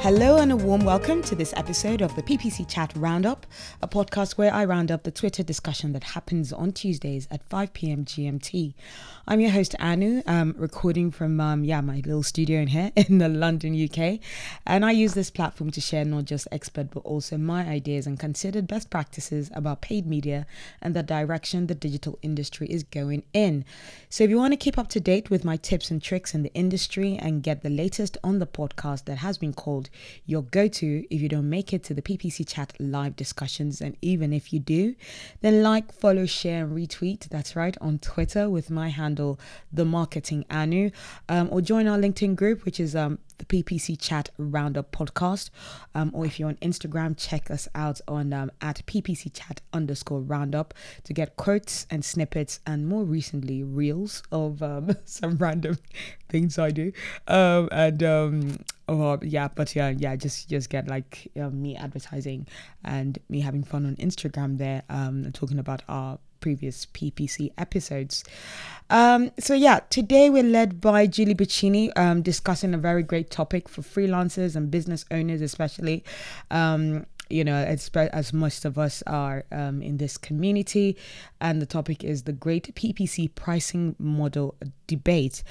Hello and a warm welcome to this episode of the PPC Chat Roundup, a podcast where I round up the Twitter discussion that happens on Tuesdays at 5 p.m. GMT. I'm your host Anu, um, recording from um, yeah my little studio in here in the London, UK, and I use this platform to share not just expert but also my ideas and considered best practices about paid media and the direction the digital industry is going in. So if you want to keep up to date with my tips and tricks in the industry and get the latest on the podcast that has been called your go to if you don't make it to the PPC Chat live discussions. And even if you do, then like, follow, share, and retweet. That's right, on Twitter with my handle, The Marketing Anu, um, or join our LinkedIn group, which is um, the PPC Chat Roundup podcast. Um, or if you're on Instagram, check us out on um, at PPC Chat underscore Roundup to get quotes and snippets and more recently reels of um, some random things I do. Um, and um, oh yeah, but yeah, yeah, just just get like um, me advertising and me having fun on Instagram there, um, talking about our previous PPC episodes. Um, so yeah, today we're led by Julie Bacchini, um, discussing a very great topic for freelancers and business owners, especially. Um, you know, as, as most of us are um, in this community, and the topic is the great PPC pricing model debate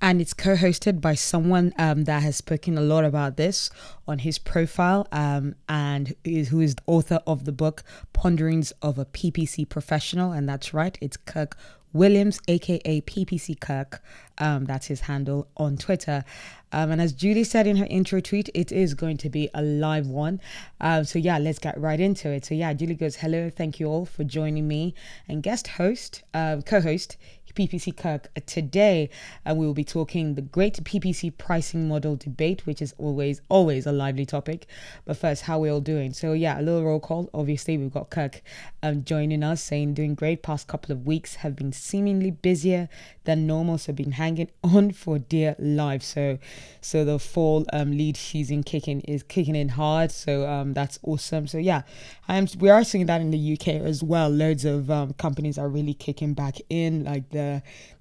and it's co-hosted by someone um, that has spoken a lot about this on his profile um, and is, who is the author of the book ponderings of a ppc professional. And that's right it's kirk williams aka ppc kirk. Um, that's his handle on twitter. Um, and as julie said in her intro tweet it is going to be a live one. Um, so yeah let's get right into it. So yeah julie goes hello thank you all for joining me. And guest host uh, co-host PPC Kirk today, and we will be talking the great PPC pricing model debate, which is always, always a lively topic. But first, how we all doing? So yeah, a little roll call. Obviously, we've got Kirk um, joining us, saying doing great. Past couple of weeks have been seemingly busier than normal, so been hanging on for dear life. So, so the fall um, lead season kicking is kicking in hard. So um, that's awesome. So yeah, I am. We are seeing that in the UK as well. Loads of um, companies are really kicking back in, like the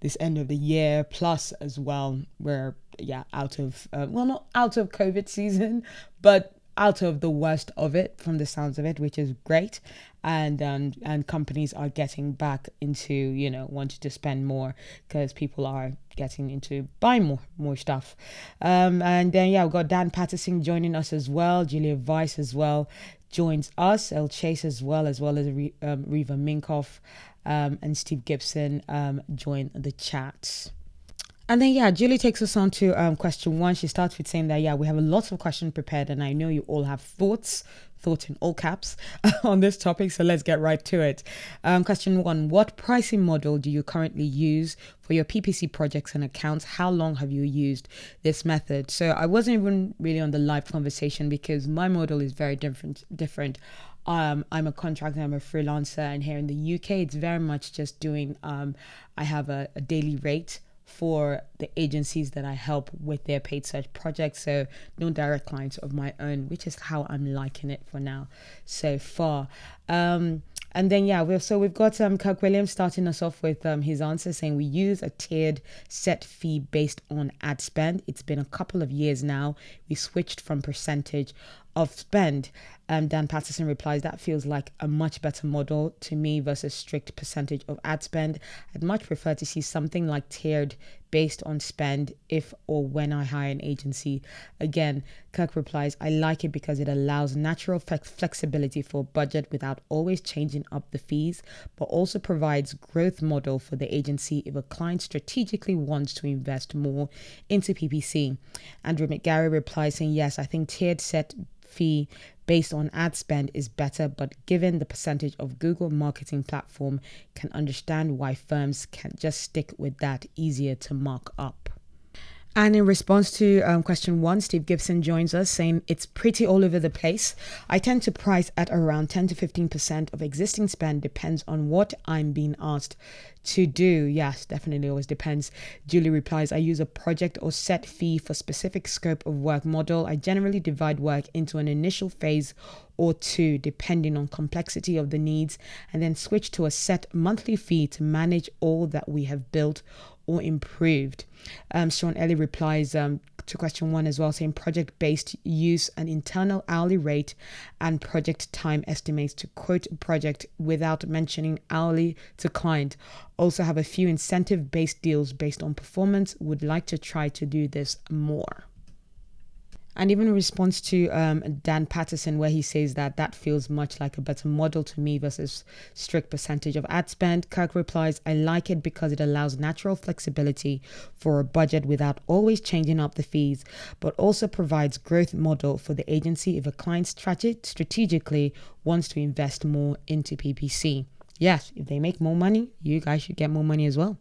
this end of the year plus as well we're yeah out of uh, well not out of covid season but out of the worst of it from the sounds of it which is great. And um, and companies are getting back into you know wanting to spend more because people are getting into buying more more stuff. Um, and then yeah we've got dan patterson joining us as well. Julia weiss as well joins us. El chase as well as well as um, Riva Minkoff um, and Steve Gibson um, join the chat. And then, yeah, Julie takes us on to um, question one. She starts with saying that, yeah, we have a lot of questions prepared, and I know you all have thoughts, thoughts in all caps, on this topic. So let's get right to it. Um, question one What pricing model do you currently use for your PPC projects and accounts? How long have you used this method? So I wasn't even really on the live conversation because my model is very different. different um, I'm a contractor, I'm a freelancer, and here in the UK, it's very much just doing. Um, I have a, a daily rate for the agencies that I help with their paid search projects. So no direct clients of my own, which is how I'm liking it for now so far. Um, and then yeah, we've, so we've got um, Kirk Williams starting us off with um, his answer saying we use a tiered set fee based on ad spend. It's been a couple of years now. We switched from percentage of spend. Um, Dan Patterson replies, That feels like a much better model to me versus strict percentage of ad spend. I'd much prefer to see something like tiered based on spend if or when I hire an agency. Again, Kirk replies, I like it because it allows natural flexibility for budget without always changing up the fees, but also provides growth model for the agency if a client strategically wants to invest more into PPC. Andrew McGarry replies saying, Yes, I think tiered set fee based on ad spend is better, but given the percentage of Google marketing platform, can understand why firms can just stick with that easier to mark up. And in response to um, question one, Steve Gibson joins us saying it's pretty all over the place. I tend to price at around 10 to 15% of existing spend, depends on what I'm being asked to do. Yes, definitely always depends. Julie replies, I use a project or set fee for specific scope of work model. I generally divide work into an initial phase or two, depending on complexity of the needs, and then switch to a set monthly fee to manage all that we have built or improved? Um, Sean Ellie replies um, to question one as well, saying project based use an internal hourly rate and project time estimates to quote project without mentioning hourly to client. Also, have a few incentive based deals based on performance. Would like to try to do this more. And even in response to um, Dan Patterson, where he says that that feels much like a better model to me versus strict percentage of ad spend, Kirk replies, I like it because it allows natural flexibility for a budget without always changing up the fees, but also provides growth model for the agency if a client strate- strategically wants to invest more into PPC. Yes, if they make more money, you guys should get more money as well.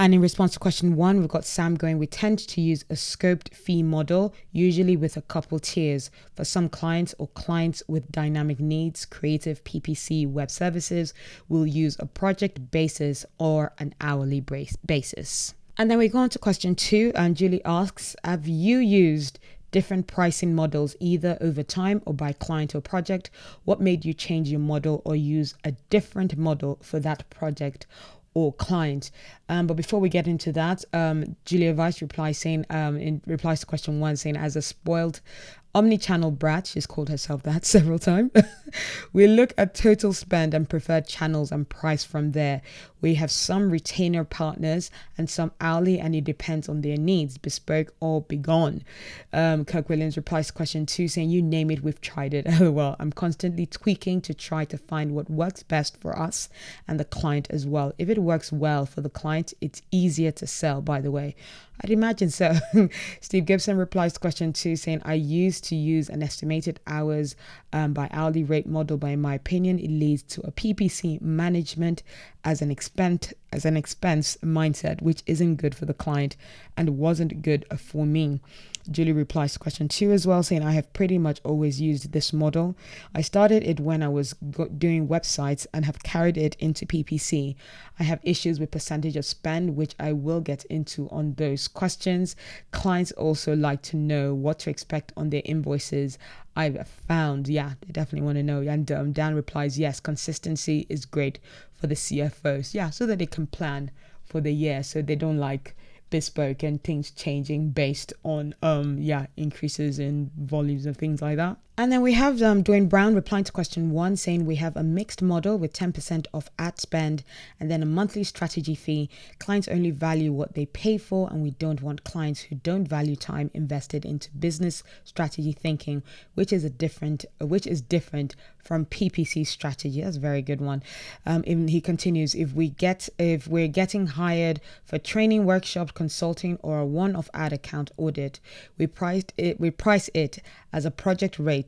And in response to question one, we've got Sam going, we tend to use a scoped fee model, usually with a couple tiers. For some clients or clients with dynamic needs, creative PPC web services will use a project basis or an hourly basis. And then we go on to question two, and Julie asks, have you used different pricing models either over time or by client or project? What made you change your model or use a different model for that project or client. Um, but before we get into that, um, Julia Weiss replies saying, um, in replies to question one, saying, as a spoiled omni-channel brat, she's called herself that several times. we look at total spend and preferred channels and price from there. We have some retainer partners and some hourly, and it depends on their needs, bespoke or begone. Um, Kirk Williams replies to question two, saying, You name it, we've tried it. well, I'm constantly tweaking to try to find what works best for us and the client as well. If it works well for the client, it's easier to sell, by the way. I'd imagine so. Steve Gibson replies to question two, saying, I used to use an estimated hours um, by hourly rate model, but in my opinion, it leads to a PPC management as an expense as an expense mindset, which isn't good for the client and wasn't good for me. Julie replies to question two as well, saying, I have pretty much always used this model. I started it when I was doing websites and have carried it into PPC. I have issues with percentage of spend, which I will get into on those questions. Clients also like to know what to expect on their invoices. I've found, yeah, they definitely want to know. And um, Dan replies, yes, consistency is great for the CFOs. Yeah, so that they can plan for the year so they don't like bespoke and things changing based on um yeah increases in volumes and things like that and then we have um, Dwayne Brown replying to question one, saying we have a mixed model with 10% of ad spend and then a monthly strategy fee. Clients only value what they pay for, and we don't want clients who don't value time invested into business strategy thinking, which is a different, which is different from PPC strategy. That's a very good one. Um, even he continues, if we get, if we're getting hired for training, workshop, consulting, or a one-off ad account audit, we priced it, we price it as a project rate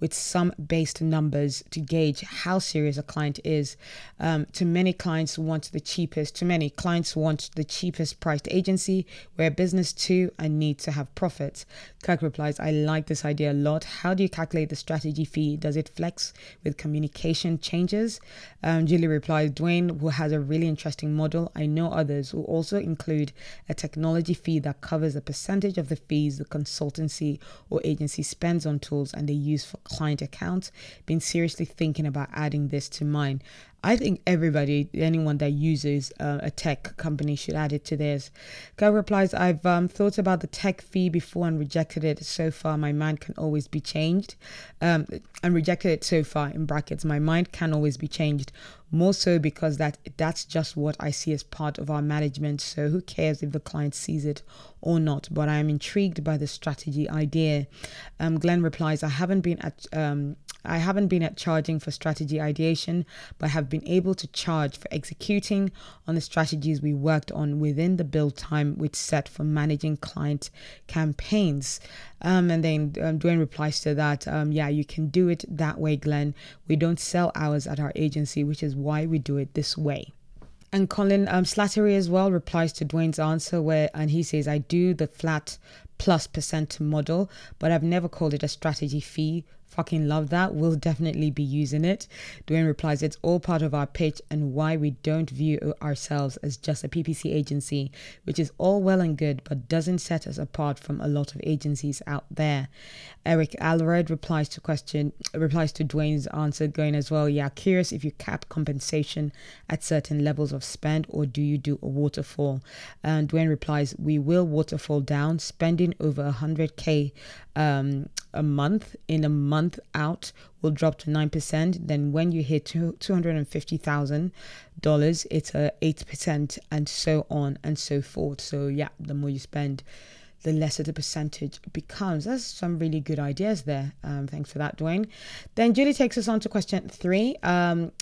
with some based numbers to gauge how serious a client is. Um, to many clients want the cheapest, to many clients want the cheapest priced agency. We're a business too and need to have profits. Kirk replies, I like this idea a lot. How do you calculate the strategy fee? Does it flex with communication changes? Um, Julie replies, Dwayne, who has a really interesting model. I know others who also include a technology fee that covers a percentage of the fees the consultancy or agency spends on tools and they use for client account, Been seriously thinking about adding this to mine. I think everybody, anyone that uses uh, a tech company, should add it to theirs. Kirk replies, I've um, thought about the tech fee before and rejected it. So far, my mind can always be changed. Um, and rejected it so far, in brackets, my mind can always be changed. More so because that that's just what I see as part of our management. So who cares if the client sees it or not? But I am intrigued by the strategy idea. Um, Glenn replies, I haven't been at um, I haven't been at charging for strategy ideation, but have been able to charge for executing on the strategies we worked on within the build time which set for managing client campaigns. Um, and then um, Dwayne replies to that, um, yeah, you can do it that way, Glenn. We don't sell hours at our agency, which is why we do it this way. And Colin um, Slattery as well replies to Dwayne's answer where, and he says, I do the flat plus percent model, but I've never called it a strategy fee Fucking love that. We'll definitely be using it. Dwayne replies, It's all part of our pitch and why we don't view ourselves as just a PPC agency, which is all well and good, but doesn't set us apart from a lot of agencies out there. Eric Alred replies to question replies to Dwayne's answer, going as well, Yeah, curious if you cap compensation at certain levels of spend or do you do a waterfall? And Dwayne replies, We will waterfall down, spending over 100k um, a month in a month out will drop to 9%. Then when you hit $250,000, it's a 8% and so on and so forth. So yeah, the more you spend, the lesser the percentage becomes. There's some really good ideas there. Um, thanks for that, Dwayne. Then Julie takes us on to question three. Um,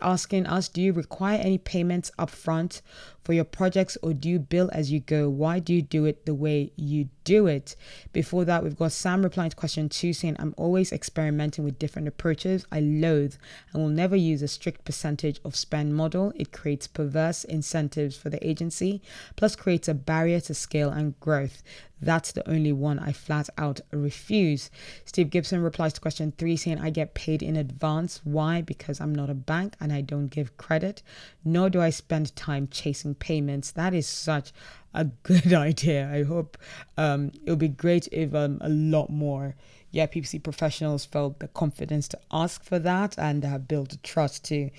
asking us do you require any payments upfront for your projects or do you bill as you go? Why do you do it the way you do it? Before that we've got sam replying to question two saying i'm always experimenting with different approaches. I loathe and will never use a strict percentage of spend model. It creates perverse incentives for the agency plus creates a barrier to scale and growth that's the only one I flat out refuse. Steve Gibson replies to question three saying, I get paid in advance. Why? Because I'm not a bank and I don't give credit, nor do I spend time chasing payments. That is such a good idea. I hope um, it'll be great if um, a lot more yeah, PPC professionals felt the confidence to ask for that and have built the trust to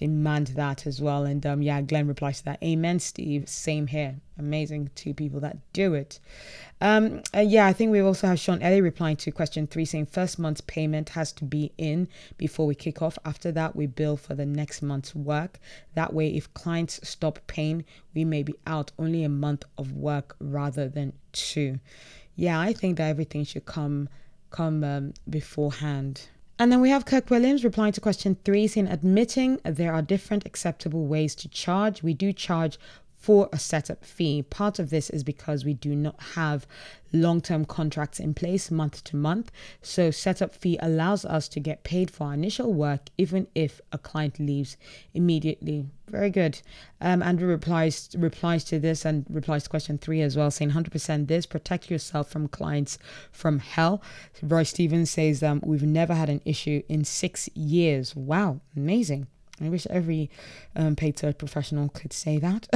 demand that as well. And um, yeah, Glenn replies to that. Amen, Steve. Same here. Amazing two people that do it. Um, uh, yeah, I think we also have Sean Ellie replying to question three, saying first month's payment has to be in before we kick off. After that, we bill for the next month's work. That way, if clients stop paying, we may be out only a month of work rather than two. Yeah, I think that everything should come come um, beforehand. And then we have Kirk Williams replying to question three, saying, admitting there are different acceptable ways to charge. We do charge for a setup fee. Part of this is because we do not have long term contracts in place month to month. So, setup fee allows us to get paid for our initial work even if a client leaves immediately. Very good. Um, Andrew replies replies to this and replies to question three as well, saying 100% this protect yourself from clients from hell. Roy Stevens says um, we've never had an issue in six years. Wow, amazing. I wish every um, paid search professional could say that.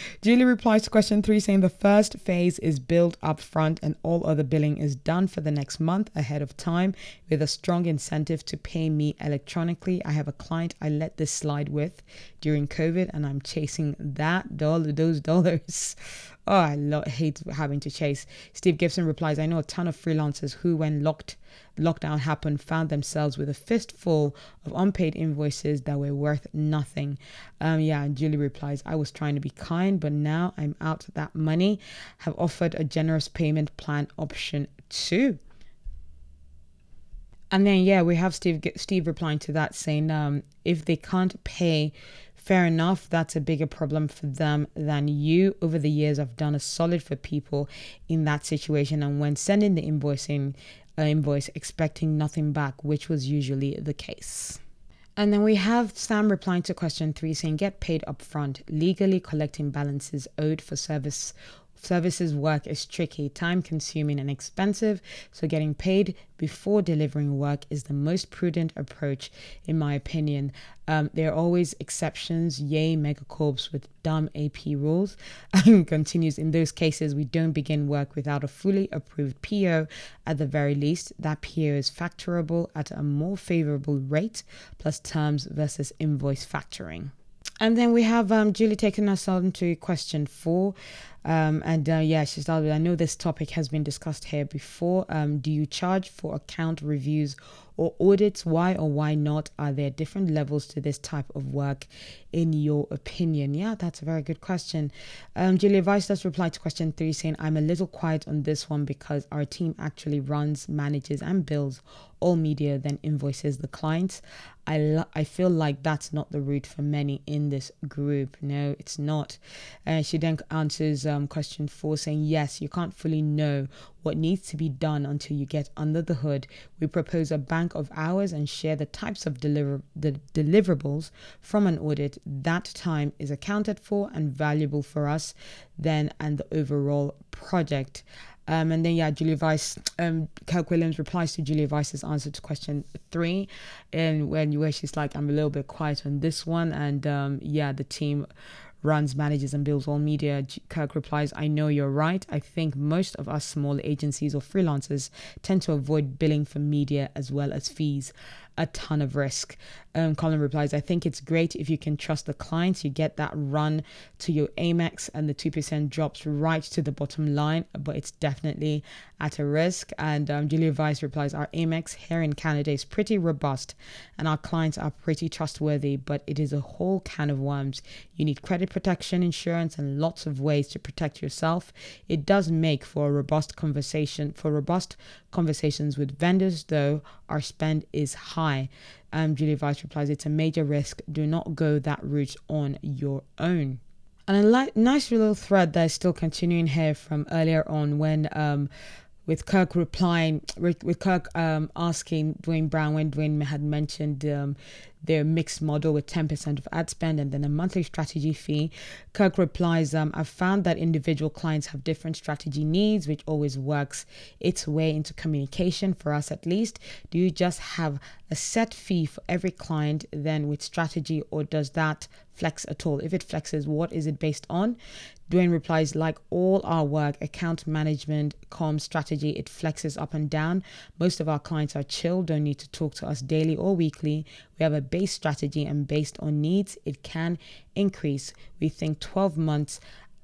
Julie replies to question three saying the first phase is billed up front and all other billing is done for the next month ahead of time with a strong incentive to pay me electronically. I have a client I let this slide with during COVID and I'm chasing that dollar, those dollars. Oh, I lo- hate having to chase. Steve Gibson replies, I know a ton of freelancers who, when locked lockdown happened, found themselves with a fistful of unpaid invoices that were worth nothing. Um, yeah, and Julie replies, I was trying to be kind, but now I'm out that money. Have offered a generous payment plan option too. And then yeah, we have Steve Steve replying to that saying, um, if they can't pay fair enough, that's a bigger problem for them than you. Over the years, I've done a solid for people in that situation. And when sending the invoicing uh, invoice, expecting nothing back, which was usually the case. And then we have Sam replying to question three saying, Get paid upfront. Legally collecting balances owed for service services work is tricky, time consuming, and expensive, so getting paid before delivering work is the most prudent approach, in my opinion. Um, there are always exceptions, yay, megacorps with dumb AP rules. Continues, in those cases, we don't begin work without a fully approved PO at the very least. That PO is factorable at a more favorable rate, plus terms versus invoice factoring. And then we have um, Julie taking us on to question four. Um, and uh, yeah, she started. I know this topic has been discussed here before. Um, do you charge for account reviews or audits? Why or why not? Are there different levels to this type of work, in your opinion? Yeah, that's a very good question. Um, Julia Weiss does reply to question three, saying, I'm a little quiet on this one because our team actually runs, manages, and bills all media, then invoices the clients. I, lo- I feel like that's not the route for many in this group. No, it's not. Uh, she then answers um, question four saying, Yes, you can't fully know what needs to be done until you get under the hood. We propose a bank of hours and share the types of deliver- the deliverables from an audit. That time is accounted for and valuable for us then and the overall project. Um, and then yeah, Julia Weiss, um, Kirk Williams replies to Julia Weiss's answer to question three, and when where she's like, I'm a little bit quiet on this one, and um, yeah, the team runs, manages, and builds all media. Kirk replies, I know you're right. I think most of us small agencies or freelancers tend to avoid billing for media as well as fees a ton of risk. Um, Colin replies, I think it's great if you can trust the clients. You get that run to your Amex and the 2% drops right to the bottom line, but it's definitely at a risk. And um, Julia Weiss replies, Our Amex here in Canada is pretty robust and our clients are pretty trustworthy, but it is a whole can of worms. You need credit protection, insurance, and lots of ways to protect yourself. It does make for a robust conversation, for robust conversations with vendors, though our spend is high. Um, Julia Weiss replies, It's a major risk. Do not go that route on your own. And a li- nice little thread that's still continuing here from earlier on when um, with Kirk replying, with Kirk um, asking Dwayne Brown when Dwayne had mentioned um, their mixed model with 10% of ad spend and then a monthly strategy fee. Kirk replies, um, I've found that individual clients have different strategy needs, which always works its way into communication for us at least. Do you just have a set fee for every client then with strategy, or does that flex at all? If it flexes, what is it based on? Dwayne replies, like all our work, account management, com strategy, it flexes up and down. Most of our clients are chill, don't need to talk to us daily or weekly. We have a base strategy, and based on needs, it can increase. We think 12 months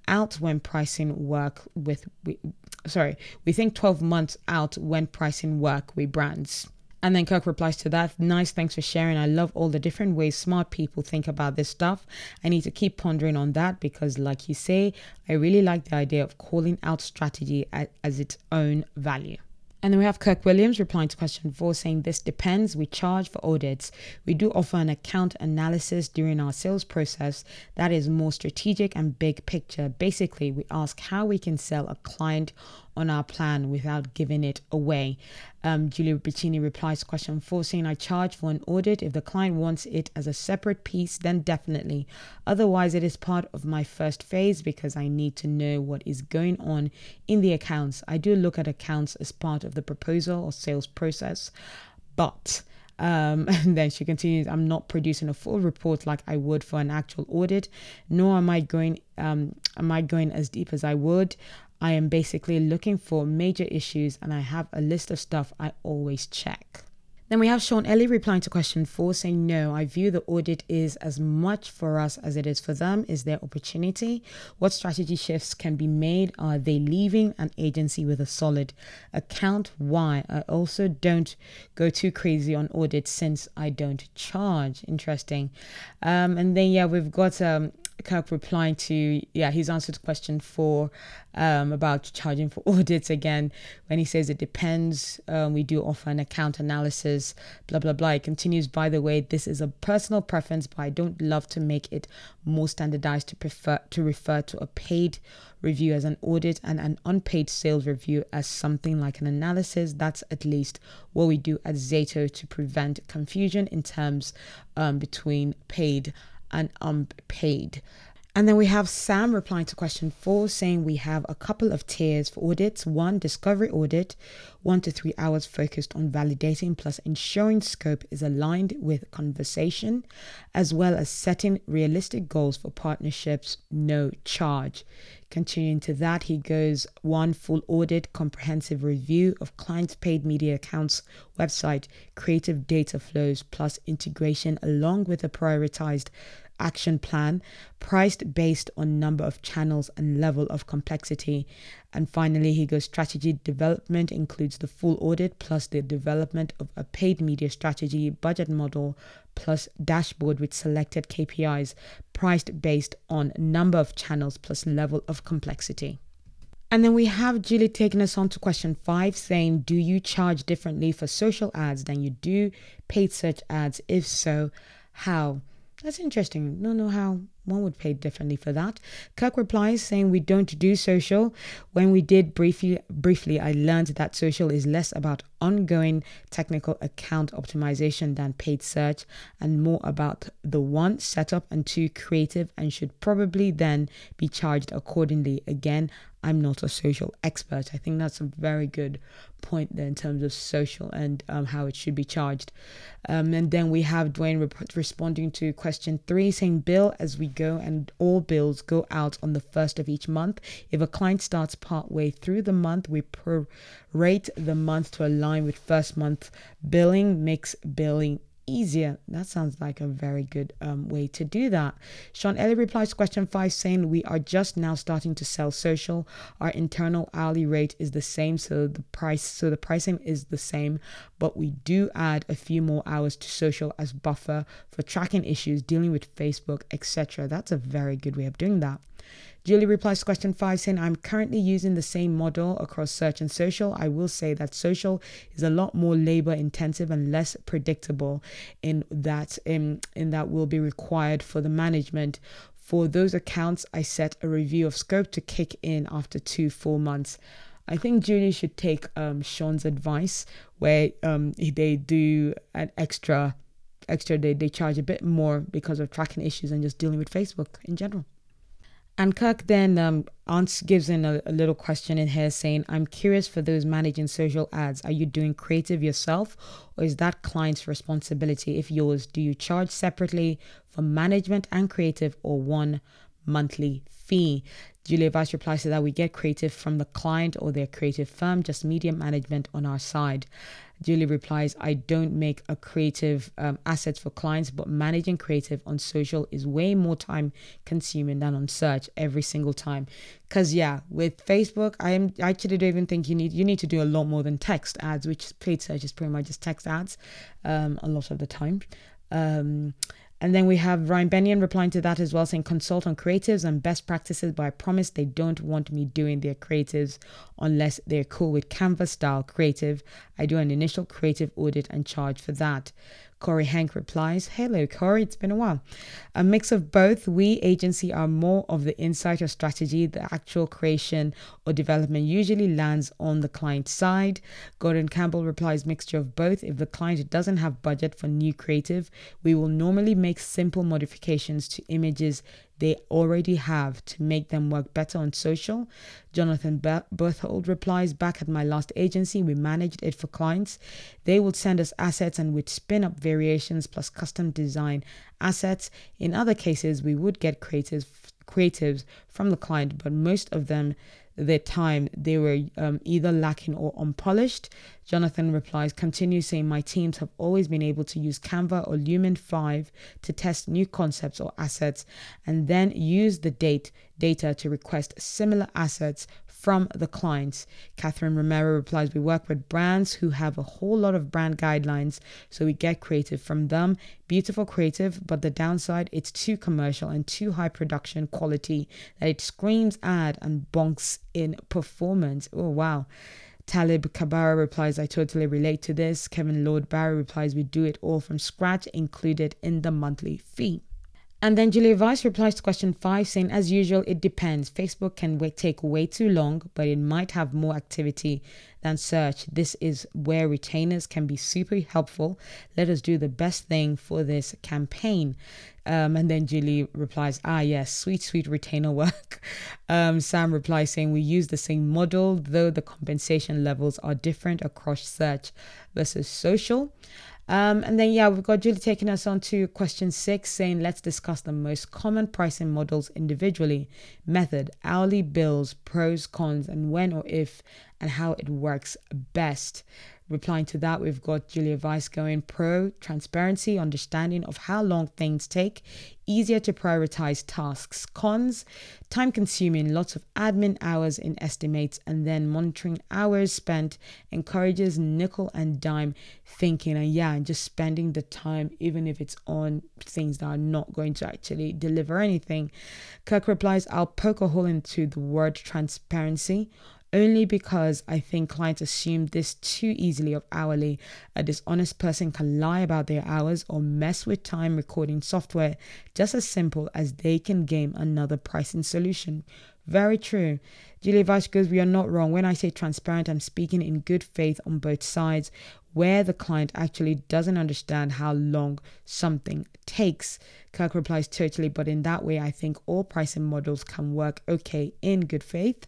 out when pricing work with, we, sorry, we think 12 months out when pricing work with brands. And then Kirk replies to that, nice, thanks for sharing. I love all the different ways smart people think about this stuff. I need to keep pondering on that because, like you say, I really like the idea of calling out strategy as, its own value. And then we have Kirk Williams replying to question four saying, This depends. We charge for audits. We do offer an account analysis during our sales process that is more strategic and big picture. Basically, we ask how we can sell a client on our plan without giving it away. Um, Julia Piccini replies question four saying, I charge for an audit. If the client wants it as a separate piece, then definitely. Otherwise, it is part of my first phase because I need to know what is going on in the accounts. I do look at accounts as part of the proposal or sales process, but um, and then she continues, I'm not producing a full report like I would for an actual audit, nor am I going um, am I going as deep as I would. I am basically looking for major issues and I have a list of stuff I always check. Then we have Sean Ellie replying to question four saying, No, I view the audit is as much for us as it is for them. Is there opportunity? What strategy shifts can be made? Are they leaving an agency with a solid account? Why? I also don't go too crazy on audit since I don't charge. Interesting. Um, and then, yeah, we've got um, Kirk replying to yeah he's answered question four um, about charging for audits again. When he says it depends um, we do offer an account analysis blah blah blah. It continues by the way this is a personal preference but I don't love to make it more standardized to prefer to refer to a paid review as an audit and an unpaid sales review as something like an analysis. That's at least what we do at Zato to prevent confusion in terms um, between paid and unpaid. And then we have Sam replying to question four saying we have a couple of tiers for audits one, discovery audit, one to three hours focused on validating plus ensuring scope is aligned with conversation, as well as setting realistic goals for partnerships, no charge. Continuing to that, he goes one full audit, comprehensive review of clients' paid media accounts, website, creative data flows, plus integration along with a prioritized action plan priced based on number of channels and level of complexity and finally he goes strategy development includes the full audit plus the development of a paid media strategy budget model plus dashboard with selected KPIs priced based on number of channels plus level of complexity and then we have Julie taking us on to question five saying, Do you charge differently for social ads than you do paid search ads? If so, how? That's interesting. Don't know how one would pay differently for that. Kirk replies saying we don't do social. When we did briefly briefly, I learned that social is less about ongoing technical account optimization than paid search and more about the one setup and two creative and should probably then be charged accordingly. Again, I'm not a social expert. I think that's a very good point there in terms of social and um, how it should be charged. Um, and then we have Dwayne responding to question three, saying, Bill as we go, and all bills go out on the first of each month. If a client starts part way through the month, we prorate the month to align with first month billing, makes billing easier. That sounds like a very good um, way to do that. Sean Ellie replies to question five saying, We are just now starting to sell social. Our internal hourly rate is the same, so the price so the pricing is the same, but we do add a few more hours to social as buffer for tracking issues, dealing with Facebook, etc. That's a very good way of doing that. Julie replies to question five saying, I'm currently using the same model across search and social. I will say that social is a lot more labor intensive and less predictable in that in, in that will be required for the management. For those accounts, I set a review of scope to kick in after two full months. I think Julie should take um, Sean's advice where um, they do an extra extra they, they charge a bit more because of tracking issues and just dealing with Facebook in general. And Kirk then um, answers, gives in a, a, little question in here saying, I'm curious for those managing social ads. Are you doing creative yourself or is that client's responsibility? If yours, do you charge separately for management and creative or one monthly fee? Julia Weiss replies to that we get creative from the client or their creative firm, just media management on our side. Julie replies, I don't make a creative um, assets for clients, but managing creative on social is way more time consuming than on search every single time. Cause yeah, with Facebook, I am I actually don't even think you need you need to do a lot more than text ads, which paid search is pretty much just text ads, um, a lot of the time. Um, and then we have Ryan Benyon replying to that as well, saying consult on creatives and best practices, but I promise they don't want me doing their creatives unless they're cool with Canvas style creative. I do an initial creative audit and charge for that. Corey Hank replies, Hello, Corey, it's been a while. A mix of both. We agency are more of the insight or strategy. The actual creation or development usually lands on the client side. Gordon Campbell replies, mixture of both. If the client doesn't have budget for new creative, we will normally make simple modifications to images they already have to make them work better on social. Jonathan Berthold replies Back at my last agency, we managed it for clients. They would send us assets and we'd spin up variations plus custom design assets. In other cases, we would get creatives creatives from the client, but most of them their time they were um, either lacking or unpolished. Jonathan replies, continue saying, My teams have always been able to use Canva or Lumen 5 to test new concepts or assets and then use the date data to request similar assets from the clients. Catherine Romero replies, We work with brands who have a whole lot of brand guidelines, so we get creative from them. Beautiful creative, but the downside, it's too commercial and too high production quality that it screams ad and bonks in performance. Oh, wow. Talib Kabara replies, I totally relate to this. Kevin Lord Barry replies, We do it all from scratch, included in the monthly fee. And then Julia Weiss replies to question five, saying, as usual, it depends. Facebook can take way too long, but it might have more activity than search. This is where retainers can be super helpful. Let us do the best thing for this campaign. Um, and then Julie replies, ah, yes, sweet, sweet retainer work. Um, Sam replies saying, we use the same model, though the compensation levels are different across search versus social. Um, and then, yeah, we've got Julie taking us on to question six, saying, let's discuss the most common pricing models individually. Method, hourly bills, pros, cons, and when or if and how it works best. Replying to that, we've got Julia Weiss going pro transparency, understanding of how long things take, easier to prioritize tasks. Cons, time consuming, lots of admin hours in estimates, and then monitoring hours spent encourages nickel and dime thinking. And yeah, and just spending the time, even if it's on things that are not going to actually deliver anything. Kirk replies, I'll poke a hole into the word transparency only because I think clients assume this too easily of hourly. A dishonest person can lie about their hours or mess with time recording software just as simple as they can game another pricing solution. Very true. Julia Weiss goes, We are not wrong. When I say transparent, I'm speaking in good faith on both sides, where the client actually doesn't understand how long something takes. Kirk replies, totally, but in that way, I think all pricing models can work okay in good faith.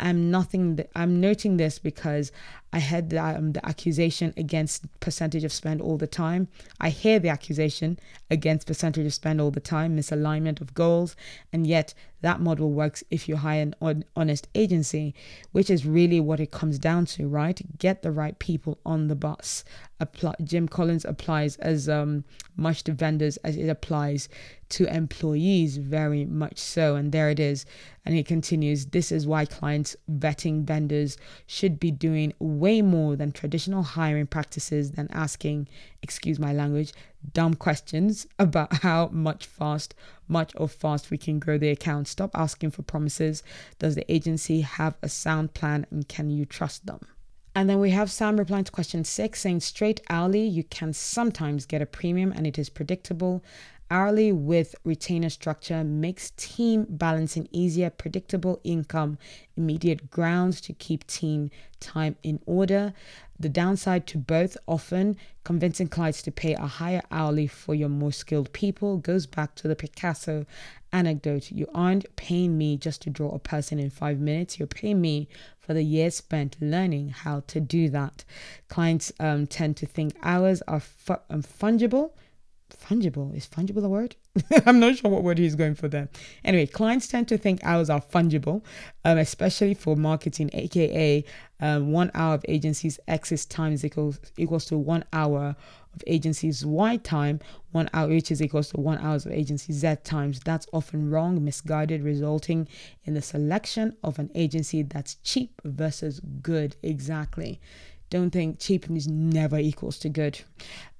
I'm nothing. Th- I'm noting this because I had the, um, the accusation against percentage of spend all the time. I hear the accusation against percentage of spend all the time, misalignment of goals, and yet that model works if you hire an on- honest agency, which is really what it comes down to, right? Get the right people on the bus. Apply, Jim Collins applies as um, much to vendors as it applies to employees, very much so. And there it is. And he continues this is why clients vetting vendors should be doing way more than traditional hiring practices than asking, excuse my language, dumb questions about how much fast, much or fast we can grow the account. Stop asking for promises. Does the agency have a sound plan and can you trust them? And then we have Sam replying to question six saying straight hourly, you can sometimes get a premium and it is predictable Hourly with retainer structure makes team balancing easier, predictable income, immediate grounds to keep team time in order. The downside to both, often convincing clients to pay a higher hourly for your more skilled people, goes back to the Picasso anecdote. You aren't paying me just to draw a person in five minutes, you're paying me for the years spent learning how to do that. Clients um, tend to think hours are fu- um, fungible fungible. Is fungible a word? I'm not sure what word he's going for there. Anyway, clients tend to think hours are fungible, um, especially for marketing, aka um, one hour of agency's X's times equals equals to one hour of agency's Y time, one hour which is equals to one hours of agency Z times. That's often wrong, misguided, resulting in the selection of an agency that's cheap versus good. Exactly. Don't think cheap is never equals to good.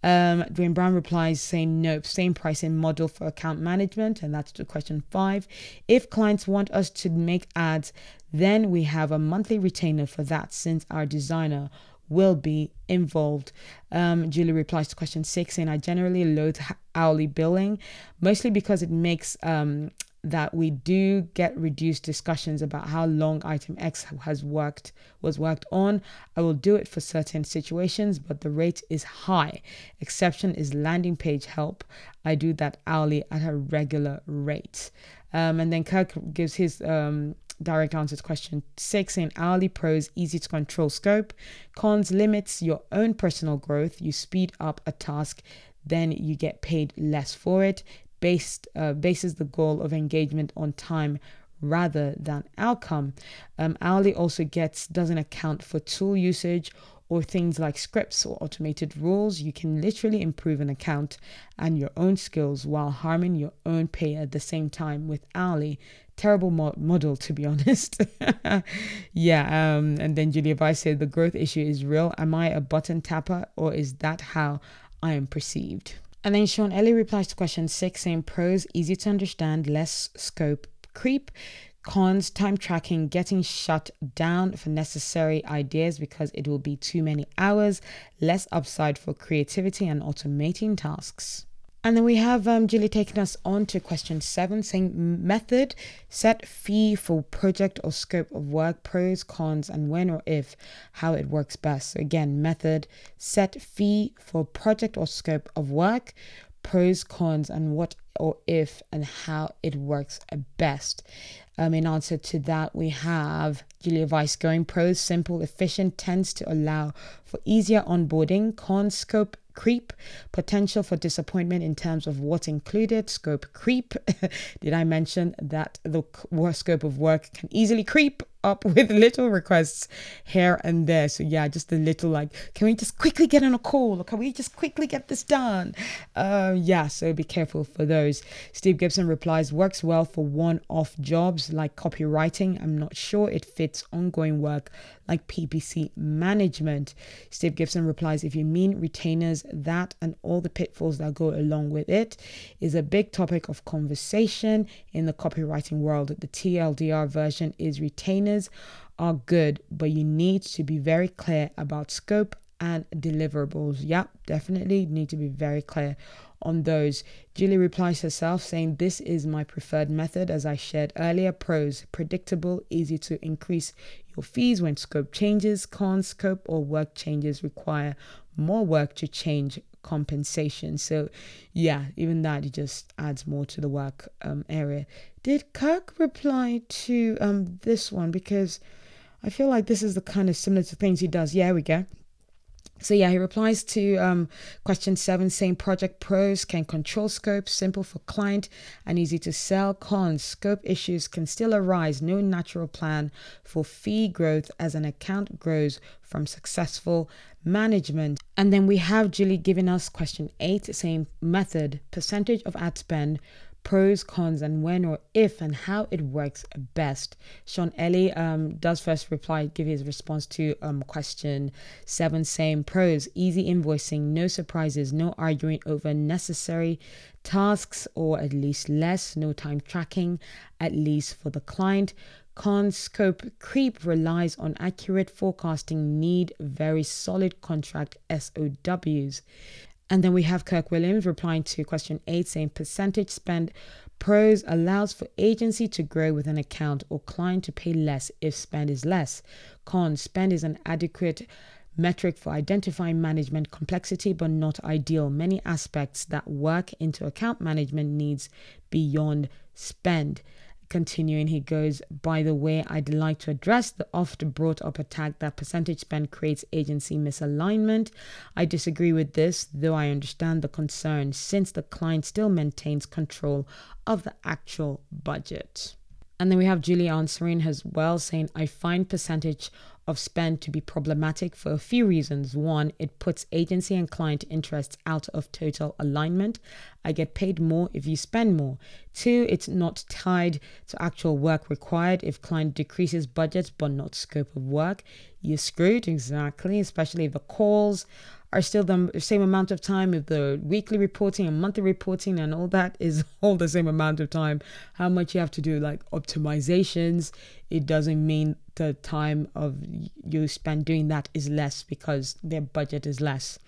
Um, Dwayne Brown replies saying nope, same pricing model for account management, and that's to question five. If clients want us to make ads, then we have a monthly retainer for that since our designer will be involved. Um, Julie replies to question six saying, I generally loathe hourly billing, mostly because it makes um, that we do get reduced discussions about how long item X has worked was worked on. I will do it for certain situations, but the rate is high. Exception is landing page help. I do that hourly at a regular rate. Um, and then Kirk gives his um, direct answer to question six in hourly pros easy to control scope cons limits your own personal growth you speed up a task then you get paid less for it based uh, bases the goal of engagement on time rather than outcome. Um, hourly also gets doesn't account for tool usage or things like scripts or automated rules. You can literally improve an account and your own skills while harming your own pay at the same time with hourly. Terrible mo- model, to be honest. yeah. Um, and then Julia Weiss said the growth issue is real. Am I a button tapper or is that how I am perceived? And then Sean Ellie replies to question six, saying pros, easy to understand, less scope creep. Cons, time tracking, getting shut down for necessary ideas because it will be too many hours, less upside for creativity and automating tasks. And then we have um, Julie taking us on to question seven, saying method, set fee for project or scope of work, pros, cons, and when or if, how it works best. So again, method, set fee for project or scope of work, pros, cons, and what or if and how it works best. Um, in answer to that, we have Julia Weiss going pros, simple, efficient, tends to allow for easier onboarding, cons, scope creep, potential for disappointment in terms of what's included, scope creep. Did I mention that the scope of work can easily creep up with little requests here and there. So yeah, just a little like, can we just quickly get on a call or can we just quickly get this done? Uh, yeah, so be careful for those. Steve Gibson replies, works well for one-off jobs like copywriting. I'm not sure it fits ongoing work like PPC management. Steve Gibson replies, if you mean retainers, that and all the pitfalls that go along with it is a big topic of conversation in the copywriting world. The TLDR version is retainers are good, but you need to be very clear about scope and deliverables. Yep, definitely need to be very clear on those. Julie replies herself saying, This is my preferred method, as I shared earlier. Pros predictable, easy to increase your fees when scope changes, cons, scope or work changes require more work to change compensation. So, yeah, even that it just adds more to the work um, area. Did Kirk reply to um, this one? Because I feel like this is the kind of similar to things he does. Yeah, we go. So yeah, he replies to um, question seven, saying project pros can control scope, simple for client and easy to sell. Cons, scope issues can still arise. No natural plan for fee growth as an account grows from successful management. And then we have Julie giving us question eight, saying method, percentage of ad spend pros, cons, and when or if and how it works best. Sean Ellie um, does first reply, give his response to um, question seven, saying pros, easy invoicing, no surprises, no arguing over necessary tasks or at least less, no time tracking, at least for the client. Cons scope creep relies on accurate forecasting, need very solid contract SOWs. And then we have Kirk Williams replying to question eight saying percentage spend pros allows for agency to grow with an account or client to pay less if spend is less. Cons spend is an adequate metric for identifying management complexity but not ideal. Many aspects that work into account management needs beyond spend. Continuing, he goes, By the way, I'd like to address the oft brought up attack that percentage spend creates agency misalignment. I disagree with this, though I understand the concern since the client still maintains control of the actual budget. And then we have Julie answering as well, saying, I find percentage of spend to be problematic for a few reasons. One, it puts agency and client interests out of total alignment. I get paid more if you spend more. Two, it's not tied to actual work required. If client decreases budgets but not scope of work, you're screwed. Exactly, especially the calls are still the same amount of time if the weekly reporting and monthly reporting and all that is all the same amount of time. How much you have to do like optimizations it doesn't mean the time of you spend doing that is less because their budget is less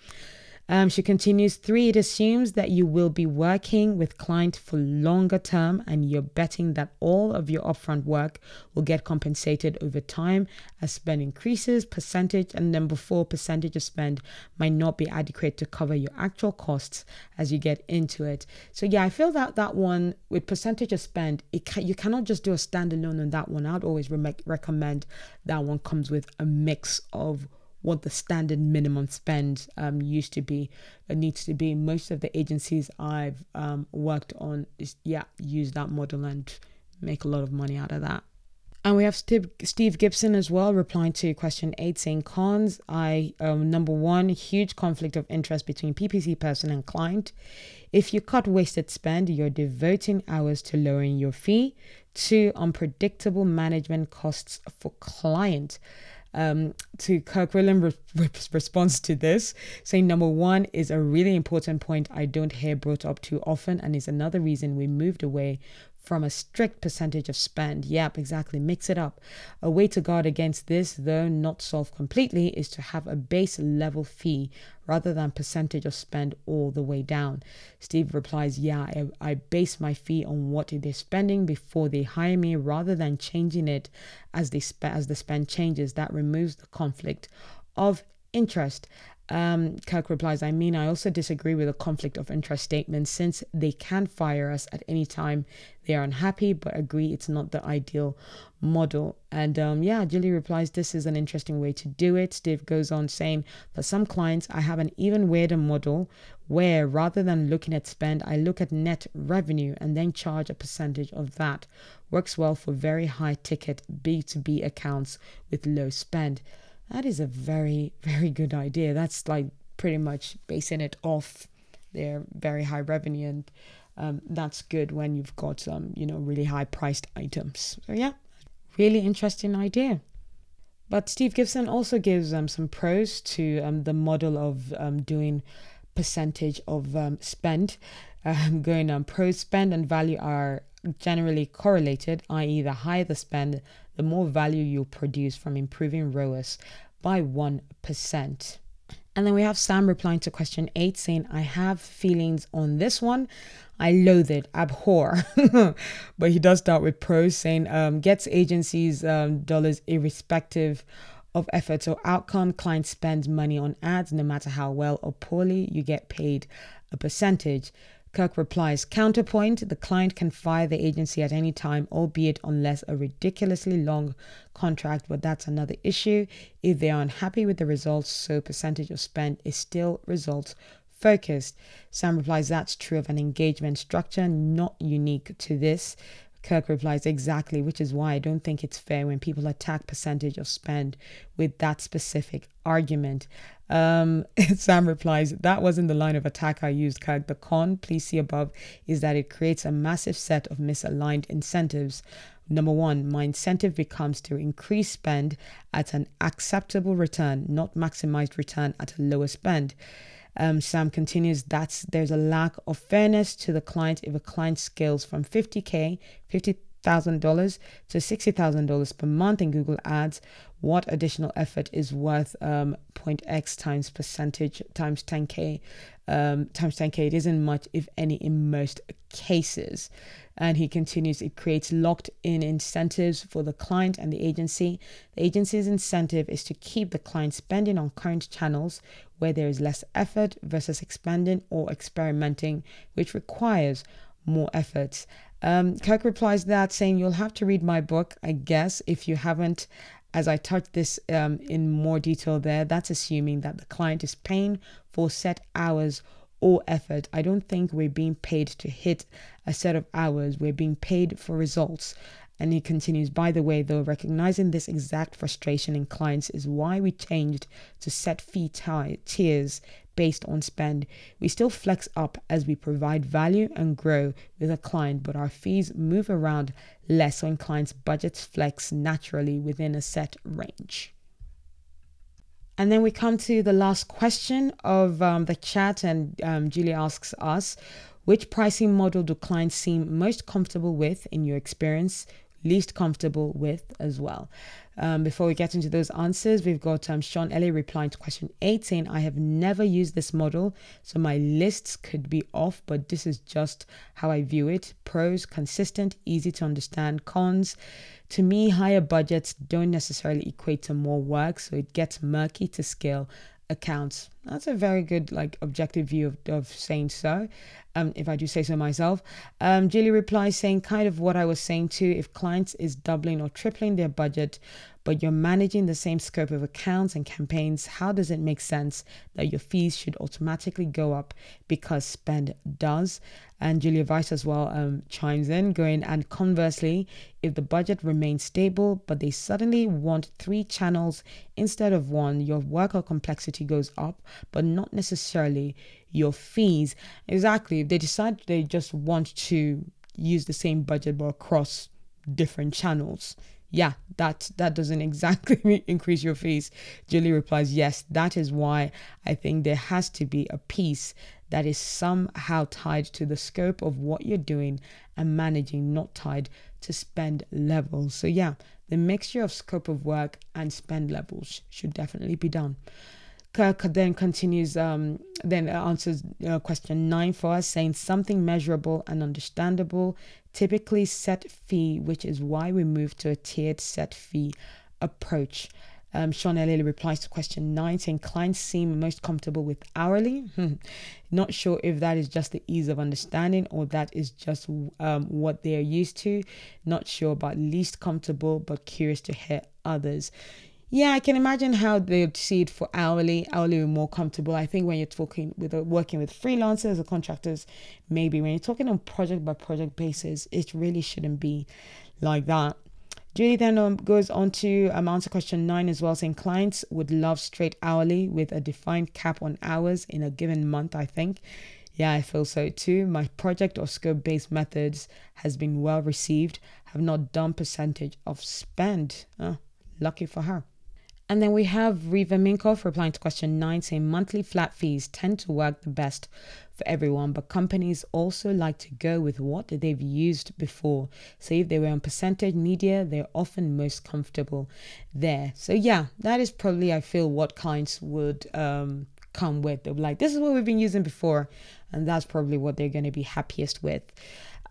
um, she continues three, it assumes that you will be working with client for longer term and you're betting that all of your upfront work will get compensated over time as spend increases, percentage, and number four, percentage of spend might not be adequate to cover your actual costs as you get into it. So yeah, I feel that that one with percentage of spend, it can, you cannot just do a standalone on that one. I'd always re- recommend that one comes with a mix of what the standard minimum spend um, used to be it needs to be most of the agencies i've um, worked on is yeah use that model and make a lot of money out of that and we have Steve, Steve Gibson as well replying to question eight saying cons I um, number one huge conflict of interest between PPC person and client. If you cut wasted spend, you're devoting hours to lowering your fee. Two unpredictable management costs for client um, to Kirk Williams' re- response to this, saying number one is a really important point I don't hear brought up too often, and is another reason we moved away from a strict percentage of spend. Yep, exactly. Mix it up. A way to guard against this, though not solved completely, is to have a base level fee rather than percentage of spend all the way down. Steve replies, Yeah, I, I base my fee on what they're spending before they hire me rather than changing it as they as the spend changes. That removes the conflict of interest. Um, Kirk replies, I mean, I also disagree with a conflict of interest statement since they can fire us at any time they are unhappy, but agree it's not the ideal model. And um, yeah, Julie replies, This is an interesting way to do it. Steve goes on saying, For some clients, I have an even weirder model where rather than looking at spend, I look at net revenue and then charge a percentage of that. Works well for very high ticket B2B accounts with low spend. That is a very, very good idea. That's like pretty much basing it off their very high revenue and um, that's good when you've got some, um, you know, really high priced items. So yeah, really interesting idea. But Steve Gibson also gives um, some pros to um, the model of um, doing percentage of um, spend. Um, going on pro spend and value are generally correlated, i.e., the higher the spend, the more value you'll produce from improving ROAS by 1%. And then we have Sam replying to question eight saying, I have feelings on this one. I loathe it, abhor. but he does start with pros saying, um, gets agencies um, dollars irrespective of efforts or outcome. Clients spend money on ads, no matter how well or poorly, you get paid a percentage. Kirk replies, Counterpoint the client can fire the agency at any time, albeit unless a ridiculously long contract, but that's another issue. If they are unhappy with the results, so percentage of spend is still results focused. Sam replies, That's true of an engagement structure, not unique to this. Kirk replies, Exactly, which is why I don't think it's fair when people attack percentage of spend with that specific argument. Um, Sam replies, That wasn't the line of attack I used, Kirk. The con, please see above, is that it creates a massive set of misaligned incentives. Number one, my incentive becomes to increase spend at an acceptable return, not maximized return at a lower spend. Um, Sam continues that there's a lack of fairness to the client if a client scales from 50k, fifty thousand dollars to sixty thousand dollars per month in Google Ads. What additional effort is worth um, 0.x times percentage times 10k um, times 10k? It isn't much, if any, in most cases. And he continues, it creates locked in incentives for the client and the agency. The agency's incentive is to keep the client spending on current channels where there is less effort versus expanding or experimenting, which requires more efforts. Um, Kirk replies that saying, You'll have to read my book, I guess, if you haven't. As I touch this um, in more detail there, that's assuming that the client is paying for set hours or effort. I don't think we're being paid to hit a set of hours, we're being paid for results. And he continues, by the way, though, recognizing this exact frustration in clients is why we changed to set fee t- tiers based on spend. We still flex up as we provide value and grow with a client, but our fees move around less when clients' budgets flex naturally within a set range. And then we come to the last question of um, the chat, and um, Julie asks us, which pricing model do clients seem most comfortable with in your experience? least comfortable with as well. Um, before we get into those answers, we've got um, Sean Ellie replying to question 18. I have never used this model, so my lists could be off, but this is just how I view it. Pros, consistent, easy to understand. Cons, to me, higher budgets don't necessarily equate to more work, so it gets murky to scale accounts. That's a very good, like, objective view of, of saying so um, if I do say so myself. Um, Julie replies saying kind of what I was saying too. If clients is doubling or tripling their budget, but you're managing the same scope of accounts and campaigns, how does it make sense that your fees should automatically go up because spend does? And Julia Weiss as well um, chimes in, going, and conversely, if the budget remains stable, but they suddenly want three channels instead of one, your worker complexity goes up, but not necessarily your fees. Exactly. If they decide they just want to use the same budget but across different channels, yeah, that that doesn't exactly increase your fees. Julie replies, yes, that is why I think there has to be a piece that is somehow tied to the scope of what you're doing and managing, not tied to spend levels. So yeah, the mixture of scope of work and spend levels should definitely be done. Kirk then continues, um, then answers uh, question nine for us, saying something measurable and understandable, typically set fee, which is why we moved to a tiered set fee approach. Um, Sean Ellie replies to question nine, saying clients seem most comfortable with hourly. Not sure if that is just the ease of understanding or that is just um, what they are used to. Not sure about least comfortable, but curious to hear others. Yeah, I can imagine how they'd see it for hourly. Hourly more comfortable. I think when you're talking with uh, working with freelancers or contractors, maybe when you're talking on project by project basis, it really shouldn't be like that. Julie then um, goes on to um, answer question nine as well, saying clients would love straight hourly with a defined cap on hours in a given month. I think. Yeah, I feel so too. My project or scope based methods has been well received. Have not done percentage of spend. Oh, lucky for her. And then we have Reva Minkoff replying to question nine saying monthly flat fees tend to work the best for everyone, but companies also like to go with what they've used before. So if they were on percentage media, they're often most comfortable there. So yeah, that is probably I feel what clients would um, come with. They're like, this is what we've been using before, and that's probably what they're going to be happiest with.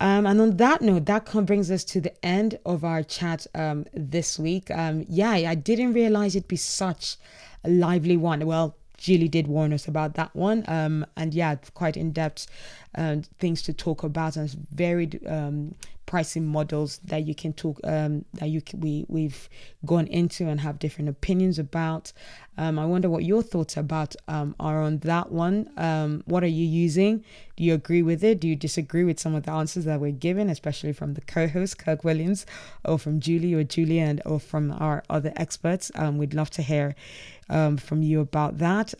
Um, and on that note, that kind brings us to the end of our chat um, this week. Um, yeah, I didn't realize it'd be such a lively one. Well, Julie did warn us about that one. Um, and yeah, quite in depth uh, things to talk about and varied um, pricing models that you can talk um, that you can, we we've gone into and have different opinions about. Um, I wonder what your thoughts about um, are on that one. Um, what are you using? Do you agree with it? Do you disagree with some of the answers that we're given, especially from the co-host Kirk Williams, or from Julie or Julia, and or from our other experts? Um, we'd love to hear um, from you about that.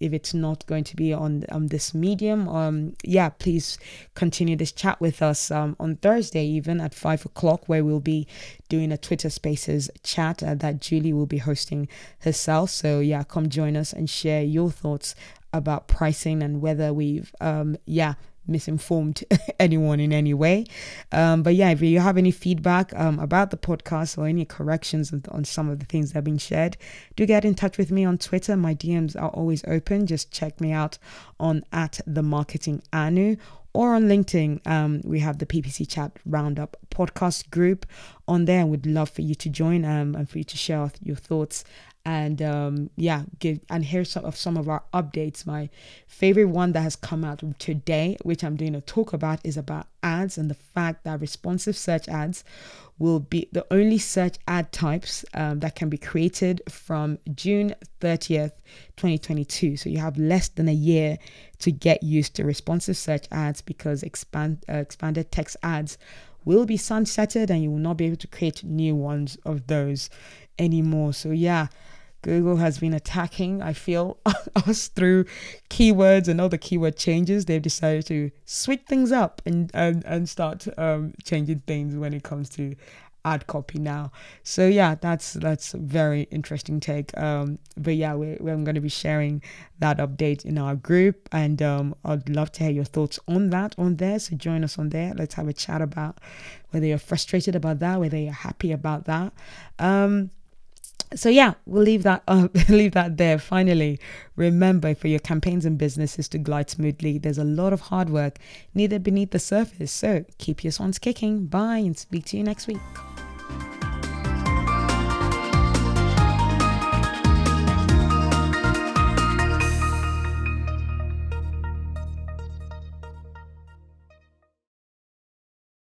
Um, if it's not going to be on on this medium, um, yeah, please continue this chat with us um, on Thursday, even at five o'clock, where we'll be doing a Twitter Spaces chat uh, that Julie will be hosting herself. So yeah, come join us and share your thoughts about pricing and whether we've um, yeah misinformed anyone in any way. Um, but yeah, if you have any feedback um, about the podcast or any corrections on some of the things that have been shared, do get in touch with me on Twitter. My DMs are always open. Just check me out on at the marketing anu or on LinkedIn. Um, we have the PPC Chat Roundup podcast group on there. and We'd love for you to join um, and for you to share your thoughts and um, yeah, give and hear some of some of our updates. My favorite one that has come out today, which I'm doing a talk about, is about ads and the fact that responsive search ads will be the only search ad types um, that can be created from June 30th, 2022. So you have less than a year to get used to responsive search ads because expand uh, expanded text ads will be sunsetted and you will not be able to create new ones of those anymore. So yeah, Google has been attacking, I feel, us through keywords and other keyword changes. They've decided to switch things up and and, and start um, changing things when it comes to ad copy now. So yeah, that's that's a very interesting take. Um, but yeah, we're, we're going to be sharing that update in our group, and um, I'd love to hear your thoughts on that on there. So join us on there. Let's have a chat about whether you're frustrated about that, whether you're happy about that. Um, so yeah we'll leave that uh, leave that there. Finally remember for your campaigns and businesses to glide smoothly there's a lot of hard work needed beneath the surface. So keep your swans kicking. Bye and speak to you next week